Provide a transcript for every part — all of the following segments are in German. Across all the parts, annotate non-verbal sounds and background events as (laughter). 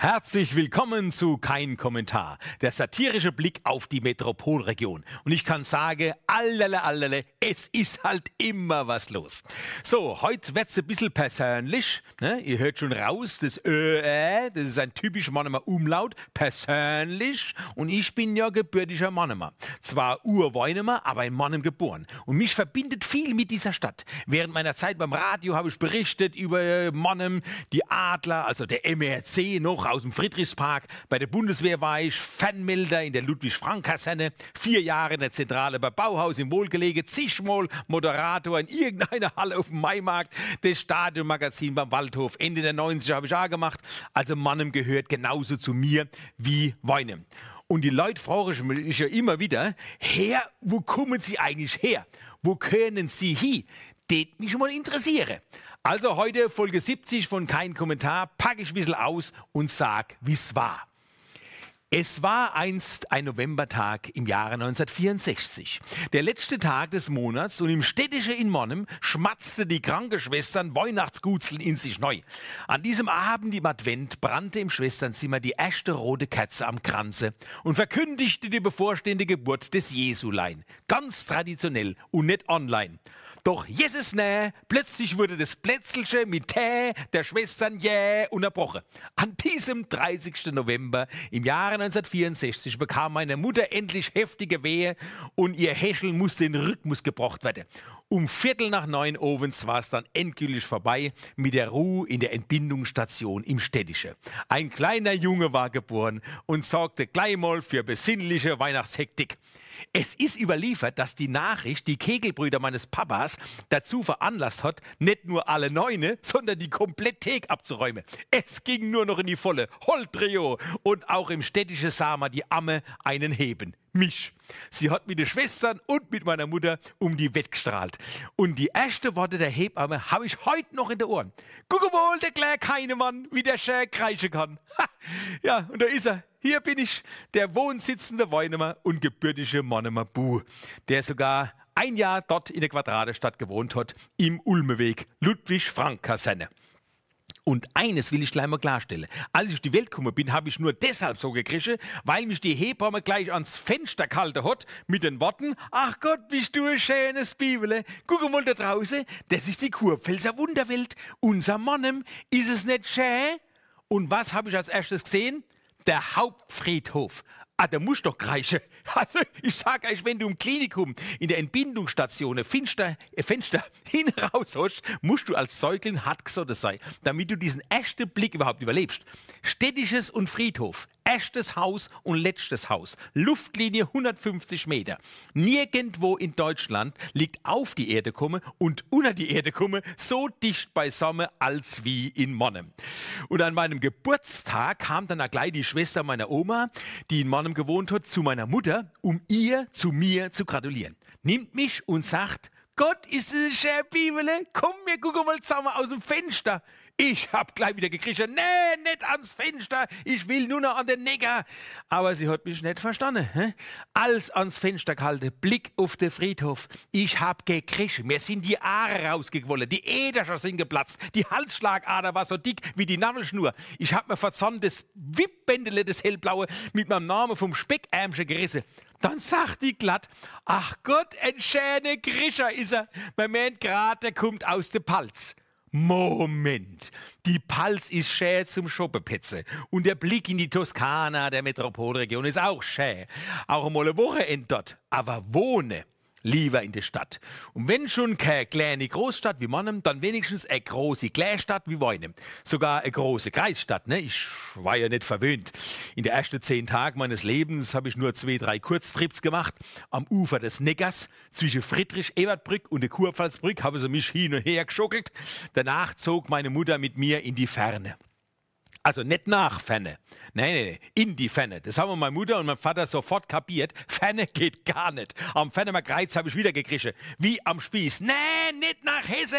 Herzlich willkommen zu Kein Kommentar, der satirische Blick auf die Metropolregion. Und ich kann sagen, allerle, allerle, es ist halt immer was los. So, heute wird's ein bisschen persönlich. Ne? Ihr hört schon raus, das Ö, äh, das ist ein typisch Mannemer Umlaut, persönlich. Und ich bin ja gebürtiger Mannemer. Zwar Urweinemer, aber in Mannem geboren. Und mich verbindet viel mit dieser Stadt. Während meiner Zeit beim Radio habe ich berichtet über Mannem, die Adler, also der MRC noch aus dem Friedrichspark. Bei der Bundeswehr war ich Fanmelder in der Ludwig-Frank-Kaserne. Vier Jahre in der Zentrale bei Bauhaus im Wohlgelege. Zigmal Moderator in irgendeiner Halle auf dem Maimarkt. Das Stadionmagazin beim Waldhof. Ende der 90er habe ich auch gemacht. Also Mannem gehört genauso zu mir wie Weinem. Und die Leute fragen mich ja immer wieder, Herr, wo kommen Sie eigentlich her? Wo können Sie hin? Das mich mal interessiere. Also heute Folge 70 von Kein Kommentar, packe ich ein bisschen aus und sag, wie's war. Es war einst ein Novembertag im Jahre 1964. Der letzte Tag des Monats und im städtischen in Monnem schmatzte die Krankenschwestern Weihnachtsgutzeln in sich neu. An diesem Abend im Advent brannte im Schwesternzimmer die erste rote Kerze am Kranze und verkündigte die bevorstehende Geburt des Jesulein. Ganz traditionell und nicht online. Doch Jesus nähe, plötzlich wurde das Plätzelsche mit Tä der Schwestern jäh unterbrochen. An diesem 30. November im Jahre 1964 bekam meine Mutter endlich heftige Wehe und ihr Häschel musste in den Rhythmus gebracht werden. Um Viertel nach neun Ovens war es dann endgültig vorbei mit der Ruhe in der Entbindungsstation im Städtische. Ein kleiner Junge war geboren und sorgte gleich mal für besinnliche Weihnachtshektik. Es ist überliefert, dass die Nachricht die Kegelbrüder meines Papas dazu veranlasst hat, nicht nur alle Neune, sondern die Kompletthek abzuräumen. Es ging nur noch in die volle. Holdrio und auch im städtischen Sama die Amme einen heben mich. Sie hat mit den Schwestern und mit meiner Mutter um die Wett gestrahlt. Und die erste Worte der Hebamme habe ich heute noch in den Ohren. Guck mal, der kleine Keinemann, wie der Schär kreischen kann. Ha! Ja, und da ist er. Hier bin ich, der wohnsitzende Weinemer und gebürtige Monnemer Bu, der sogar ein Jahr dort in der Quadratestadt gewohnt hat, im Ulmeweg, Ludwig-Frank-Kaserne. Und eines will ich gleich mal klarstellen. Als ich auf die Welt gekommen bin, habe ich nur deshalb so gekriegt, weil mich die Hebamme gleich ans Fenster gehalten hat mit den Worten, ach Gott, bist du ein schönes Bibele. Guck mal da draußen, das ist die Kurpfälzer Wunderwelt. Unser Mannem, ist es nicht schön? Und was habe ich als erstes gesehen? Der Hauptfriedhof. Ah, der muss doch kreischen. (laughs) Also, ich sag euch, wenn du im Klinikum in der Entbindungsstation ein Fenster, (laughs) hin raus hast, musst du als Säugling hart gesotten sein, damit du diesen ersten Blick überhaupt überlebst. Städtisches und Friedhof, erstes Haus und letztes Haus. Luftlinie 150 Meter. Nirgendwo in Deutschland liegt auf die Erde komme und unter die Erde komme so dicht beisammen als wie in Monnem. Und an meinem Geburtstag kam dann auch gleich die Schwester meiner Oma, die in Monnem gewohnt hat, zu meiner Mutter, um ihr zu mir zu gratulieren. Nimmt mich und sagt, Gott, ist es ein schöne Bibele? Komm, wir gucken mal zusammen aus dem Fenster. Ich hab gleich wieder gekriegt, nee, nicht ans Fenster, ich will nur noch an den Neger. Aber sie hat mich nicht verstanden. Hä? Als ans Fenster gehalten, Blick auf den Friedhof. Ich hab gekriegt, mir sind die Aare rausgequollen, die Äderscher sind geplatzt, die Halsschlagader war so dick wie die Nadelschnur. Ich hab mir verzahnt das Wippbändele, das hellblaue, mit meinem Namen vom Speckärmchen gerissen. Dann sagt die glatt, ach Gott, ein schöner Grischer ist er. Man meint grad, der kommt aus dem Palz. Moment, die Pals ist schön zum Schoppenpetze und der Blick in die Toskana der Metropolregion ist auch schön. Auch einmal eine Woche dort, aber wohne lieber in der Stadt. Und wenn schon keine kleine Großstadt wie Monnem, dann wenigstens eine große Kleinstadt wie Weinem. Sogar eine große Kreisstadt. Ne? Ich war ja nicht verwöhnt. In den ersten zehn Tagen meines Lebens habe ich nur zwei, drei Kurztrips gemacht. Am Ufer des Neckars zwischen Friedrich-Ebert-Brück und der Kurpfalzbrück habe sie mich hin und her geschuckelt. Danach zog meine Mutter mit mir in die Ferne. Also nicht nach Fenne. Nein, nein, nein, in die Fenne. Das haben meine Mutter und mein Vater sofort kapiert. Fenne geht gar nicht. Am Fennemer Kreuz habe ich wieder gekriegt. Wie am Spieß. Nein, nicht nach Hesse.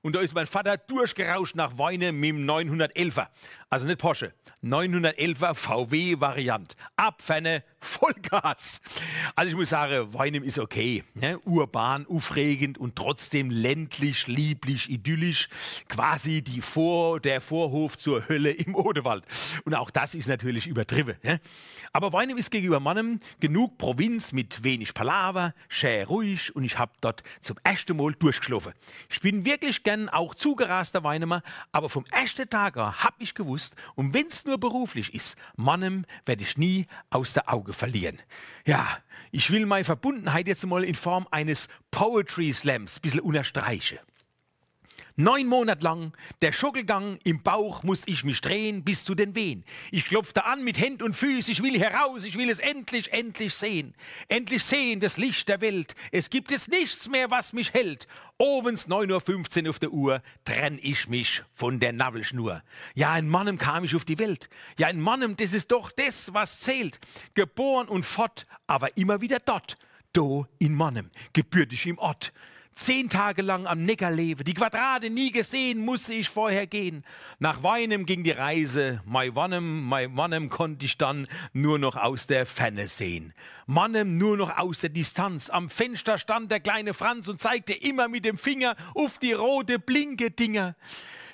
Und da ist mein Vater durchgerauscht nach Weine mit dem 911er. Also nicht Porsche, 911er VW-Variant. Abfenne, Vollgas. Also ich muss sagen, Weinem ist okay. Ne? Urban, aufregend und trotzdem ländlich, lieblich, idyllisch. Quasi die Vor der Vorhof zur Hölle im Odewald. Und auch das ist natürlich übertrieben. Ne? Aber Weinem ist gegenüber Mannem genug Provinz mit wenig Palaver, schön ruhig und ich habe dort zum ersten Mal durchgeschlafen. Ich bin wirklich gern auch zugeraster Weinemer, aber vom ersten Tag an hab ich gewusst, und wenn's nur beruflich ist, Mannem werde ich nie aus der Auge verlieren. Ja, ich will meine Verbundenheit jetzt mal in Form eines Poetry Slams ein bisschen unterstreichen. Neun Monate lang, der Schockelgang im Bauch muss ich mich drehen bis zu den Wehen. Ich klopfte an mit Händ und Füß, ich will heraus, ich will es endlich, endlich sehen. Endlich sehen das Licht der Welt. Es gibt jetzt nichts mehr, was mich hält. Ovens 9.15 Uhr auf der Uhr trenn ich mich von der Nabelschnur. Ja, ein Mannem kam ich auf die Welt. Ja, ein Mannem, das ist doch das, was zählt. Geboren und fort, aber immer wieder dort. Do in Mannem, gebürtig im Ort. Zehn Tage lang am Neckar lebe, die Quadrate nie gesehen, musste ich vorher gehen. Nach Weinem ging die Reise, mein Wannem, mein Wannem konnte ich dann nur noch aus der Ferne sehen. Mannem nur noch aus der Distanz. Am Fenster stand der kleine Franz und zeigte immer mit dem Finger auf die rote blinke Dinger.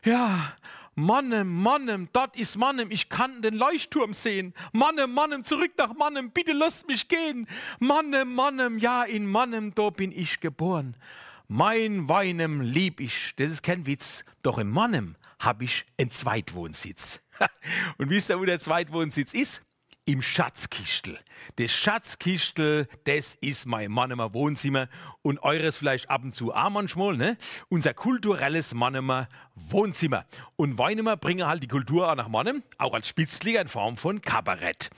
Ja, Mannem, Mannem, dort ist Mannem, ich kann den Leuchtturm sehen. Mannem, Mannem, zurück nach Mannem, bitte lasst mich gehen. Mannem, Mannem, ja, in Mannem, da bin ich geboren. Mein Weinem lieb ich, das ist kein Witz, doch im Mannem habe ich einen Zweitwohnsitz. (laughs) Und wisst ihr, wo der Zweitwohnsitz ist? Im Schatzkistel. Das Schatzkistel, das ist mein Mannemer Wohnzimmer und eures vielleicht ab und zu auch manchmal, ne? Unser kulturelles Mannemer Wohnzimmer. Und Weinemer bringen halt die Kultur auch nach Mannem, auch als Spitzliger in Form von Kabarett.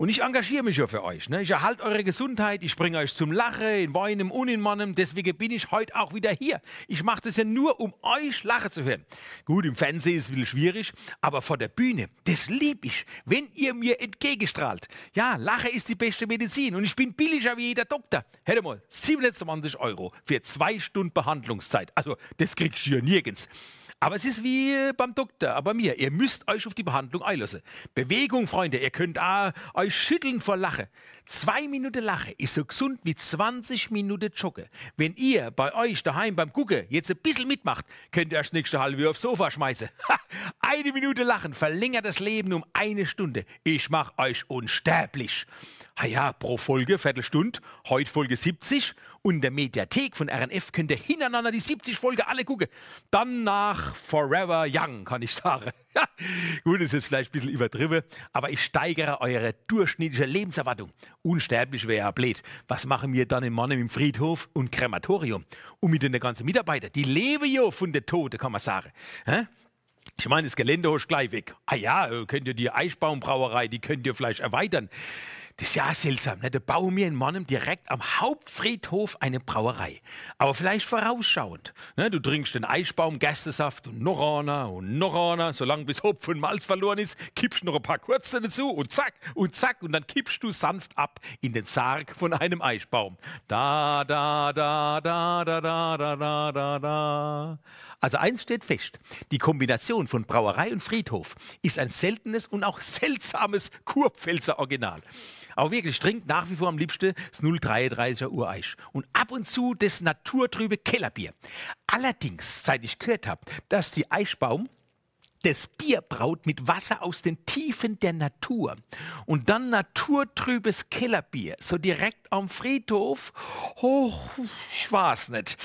Und ich engagiere mich ja für euch. Ne? Ich erhalte eure Gesundheit, ich bringe euch zum Lachen, in Weinem und in Mannem. Deswegen bin ich heute auch wieder hier. Ich mache das ja nur, um euch lachen zu hören. Gut, im Fernsehen ist es ein bisschen schwierig, aber vor der Bühne, das liebe ich, wenn ihr mir entgegenstrahlt. Ja, Lache ist die beste Medizin und ich bin billiger wie jeder Doktor. Hätte mal 27 Euro für zwei Stunden Behandlungszeit. Also, das kriegst du ja nirgends. Aber es ist wie beim Doktor, aber mir. Ihr müsst euch auf die Behandlung einlassen. Bewegung, Freunde. Ihr könnt auch euch schütteln vor Lache. Zwei Minuten Lache ist so gesund wie 20 Minuten Joggen. Wenn ihr bei euch daheim beim Gucken jetzt ein bisschen mitmacht, könnt ihr euch nächste halbe aufs Sofa schmeißen. (laughs) eine Minute Lachen verlängert das Leben um eine Stunde. Ich mach euch unsterblich. Ah ja, pro Folge Viertelstunde, heute Folge 70 und in der Mediathek von RNF könnt ihr hintereinander die 70 Folge alle gucken. Dann nach Forever Young, kann ich sagen. (laughs) Gut, ist jetzt vielleicht ein bisschen übertrieben, aber ich steigere eure durchschnittliche Lebenserwartung. Unsterblich wäre ja blöd. Was machen wir dann in Mannem im Friedhof und Krematorium? Und mit den ganzen Mitarbeitern, die leben ja von der Tote, kann man sagen. Ich meine, das Gelände hast gleich weg. Ah ja, könnt ihr die Eichbaumbrauerei, die könnt ihr vielleicht erweitern. Das ist ja seltsam, ne? Da bauen wir in Mannem direkt am Hauptfriedhof eine Brauerei. Aber vielleicht vorausschauend. Ne? Du trinkst den Eichbaum, Gerstesaft und noch einer und noch einer, solange bis Hopf und Malz verloren ist, kippst noch ein paar kurze dazu und zack und zack und dann kippst du sanft ab in den Sarg von einem Eichbaum. Da, da, da, da, da, da, da, da, da, da. Also eins steht fest, die Kombination von Brauerei und Friedhof ist ein seltenes und auch seltsames Kurpfälzer Original. Aber wirklich, trinkt nach wie vor am liebsten das 033er Ureich. Und ab und zu das naturtrübe Kellerbier. Allerdings, seit ich gehört habe, dass die Eichbaum das Bier braut mit Wasser aus den Tiefen der Natur. Und dann naturtrübes Kellerbier, so direkt am Friedhof, oh, ich weiß nicht,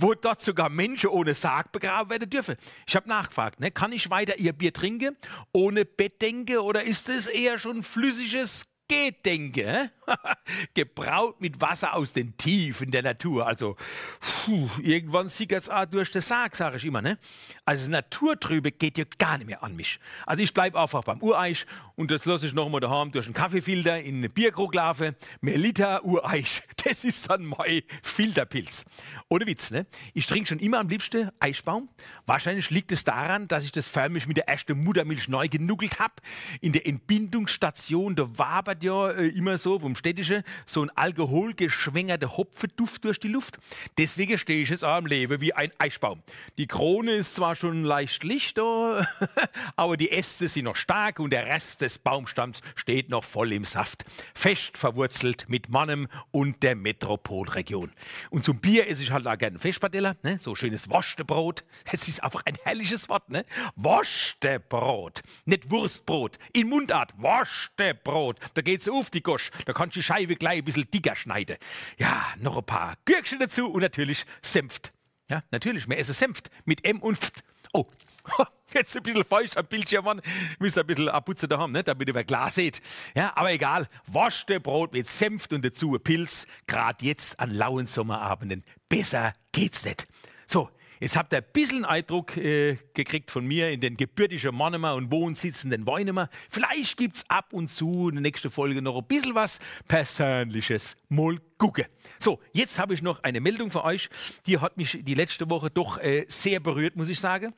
wo dort sogar Menschen ohne Sarg begraben werden dürfen. Ich habe nachgefragt, ne, kann ich weiter ihr Bier trinken, ohne Bettdenke oder ist es eher schon flüssiges geht, denke. (laughs) Gebraut mit Wasser aus den Tiefen der Natur. Also, puh, irgendwann sickert es auch durch den Sarg, sage ich immer. Ne? Also, das Naturtrübe geht ja gar nicht mehr an mich. Also, ich bleibe einfach beim Ureich und das lasse ich nochmal daheim durch einen Kaffeefilter in eine Bierkrug laufen. Melita Ureich, (laughs) das ist dann mein Filterpilz. Ohne Witz, ne? Ich trinke schon immer am liebsten Eichbaum. Wahrscheinlich liegt es daran, dass ich das förmlich mit der ersten Muttermilch neu genuckelt habe. In der Entbindungsstation, da wabert ja äh, immer so vom Städtischen so ein alkoholgeschwängerter Hopfenduft durch die Luft. Deswegen stehe ich jetzt auch am Leben wie ein Eichbaum. Die Krone ist zwar schon leicht licht, (laughs) aber die Äste sind noch stark und der Rest des Baumstamms steht noch voll im Saft. Fest verwurzelt mit Mannem und der Metropolregion. Und zum Bier esse ich halt auch gerne Fischpadella, ne? so schönes Wurstebrot. (laughs) Es ist einfach ein herrliches Wort, ne? Wurstebrot, nicht Wurstbrot. In Mundart, Wurstebrot. Da geht's auf die Gosch. Da kannst du die Scheibe gleich ein bisschen dicker schneiden. Ja, noch ein paar Gürkchen dazu und natürlich Senft. Ja, natürlich, wir essen Senft mit M und F. Oh, (laughs) jetzt ein bisschen feucht am Bildschirm an. Müsst ein bisschen abputzen da haben, ne? damit ihr Glas seht. Ja, aber egal. Waschte Brot mit Senft und dazu ein Pilz. Gerade jetzt an lauen Sommerabenden. Besser geht's nicht. So, Jetzt habt ihr ein bisschen Eindruck äh, gekriegt von mir in den gebürtigen Mannemer und wohnsitzenden Weinemer. Vielleicht gibt es ab und zu in der nächsten Folge noch ein bisschen was Persönliches. Mal gucken. So, jetzt habe ich noch eine Meldung für euch. Die hat mich die letzte Woche doch äh, sehr berührt, muss ich sagen.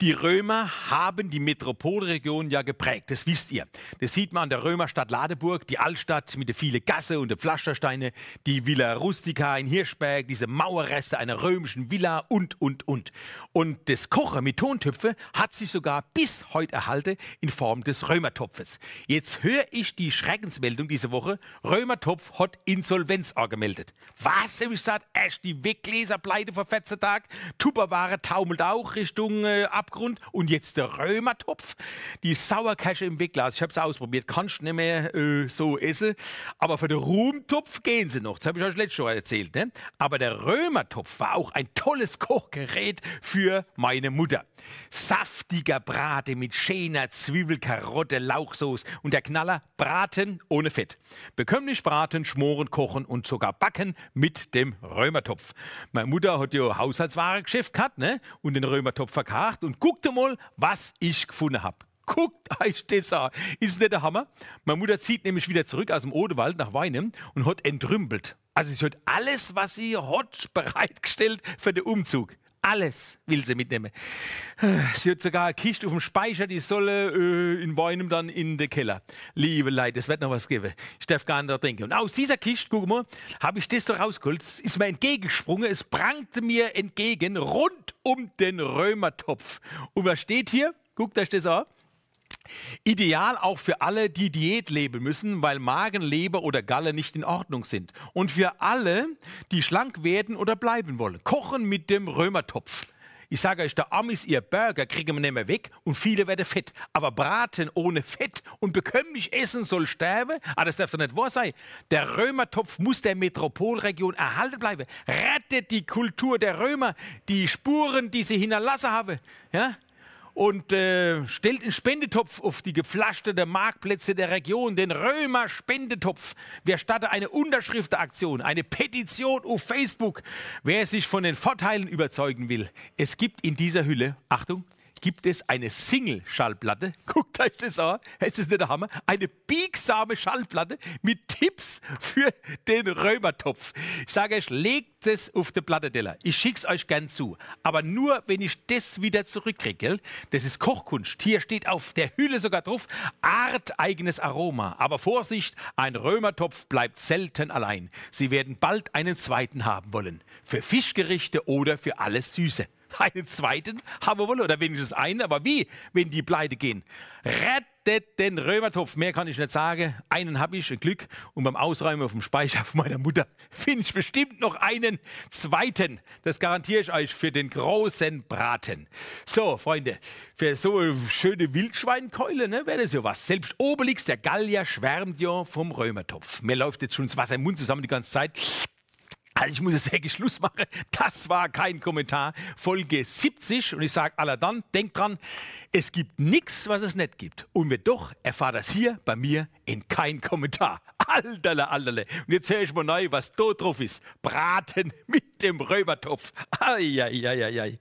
Die Römer haben die Metropolregion ja geprägt, das wisst ihr. Das sieht man an der Römerstadt Ladeburg, die Altstadt mit den vielen Gasse und den Pflastersteine, die Villa Rustica in Hirschberg, diese Mauerreste einer römischen Villa und, und, und. Und das Kochen mit Tontöpfe hat sich sogar bis heute erhalten in Form des Römertopfes. Jetzt höre ich die Schreckensmeldung diese Woche, Römertopf hat Insolvenz angemeldet. Was, hab ich gesagt, erst die Weggläserpleite vor 14 Tagen, Tupperware taumelt auch Richtung Abgrund und jetzt der Römertopf, die Sauerkasche im Wegglas. Ich habe es ausprobiert, kannst nicht mehr äh, so essen, aber für den Ruhmtopf gehen sie noch. Das habe ich euch letztes Mal erzählt. Ne? Aber der Römertopf war auch ein tolles Kochgerät für meine Mutter. Saftiger Braten mit schöner Zwiebel, Karotte, Lauchsoße und der Knaller Braten ohne Fett. Bekömmlich braten, schmoren, kochen und sogar backen mit dem Römertopf. Meine Mutter hat ja Haushaltswarengeschäft gehabt ne? und den Römertopf verkauft und guckte mal, was ich gefunden habe. Guckt (laughs) euch das an. Ist nicht der Hammer? Meine Mutter zieht nämlich wieder zurück aus dem Odewald nach Weinem und hat entrümpelt. Also sie hat alles, was sie hat, bereitgestellt für den Umzug. Alles will sie mitnehmen. Sie hat sogar eine Kiste auf dem Speicher, die soll äh, in Weinem dann in den Keller. Liebe Leute, es wird noch was geben. Ich darf gar nicht trinken. Und aus dieser Kiste, guck mal, habe ich das da rausgeholt. Es ist mir entgegengesprungen. Es prangte mir entgegen rund um den Römertopf. Und was steht hier? Guckt euch das an. Ideal auch für alle, die Diät leben müssen, weil Magen, Leber oder Galle nicht in Ordnung sind. Und für alle, die schlank werden oder bleiben wollen. Kochen mit dem Römertopf. Ich sage euch, der Amis ihr Burger kriegen wir nicht mehr weg und viele werden fett. Aber Braten ohne Fett und bekömmlich essen soll sterben, ah, das darf doch nicht wahr sein. Der Römertopf muss der Metropolregion erhalten bleiben. Rettet die Kultur der Römer, die Spuren, die sie hinterlassen haben. Ja? Und äh, stellt einen Spendetopf auf die gepflasterten Marktplätze der Region, den Römer Spendetopf. Wir starten eine Unterschriftenaktion, eine Petition auf Facebook, wer sich von den Vorteilen überzeugen will. Es gibt in dieser Hülle, Achtung, gibt es eine Single-Schallplatte. (laughs) Guckt euch das an. Es ist nicht der Hammer. Eine biegsame Schallplatte mit Tipps für den Römertopf. Ich sage euch, legt es auf die Platteteller. Ich schicke es euch gern zu. Aber nur, wenn ich das wieder zurückkriege. Das ist Kochkunst. Hier steht auf der Hülle sogar drauf, arteigenes Aroma. Aber Vorsicht, ein Römertopf bleibt selten allein. Sie werden bald einen zweiten haben wollen. Für Fischgerichte oder für alles Süße (laughs) einen zweiten haben wir wohl oder wenigstens einen, aber wie, wenn die pleite gehen? Rettet den Römertopf, mehr kann ich nicht sagen. Einen habe ich, ein Glück. Und beim Ausräumen auf dem Speicher von meiner Mutter (laughs) finde ich bestimmt noch einen zweiten. Das garantiere ich euch für den großen Braten. So, Freunde, für so schöne Wildschweinkeule ne, wäre das ja was. Selbst Obelix, der Gallier, schwärmt ja vom Römertopf. Mir läuft jetzt schon das Wasser im Mund zusammen die ganze Zeit. Also ich muss jetzt wirklich Schluss machen. Das war kein Kommentar. Folge 70 und ich sage aller dann, denkt dran, es gibt nichts, was es nicht gibt. Und wenn doch, erfahrt das hier bei mir in kein Kommentar. Alterle, alterle. Und jetzt höre ich mal neu, was da drauf ist. Braten (laughs) mit dem Römertopf. Eieieiei.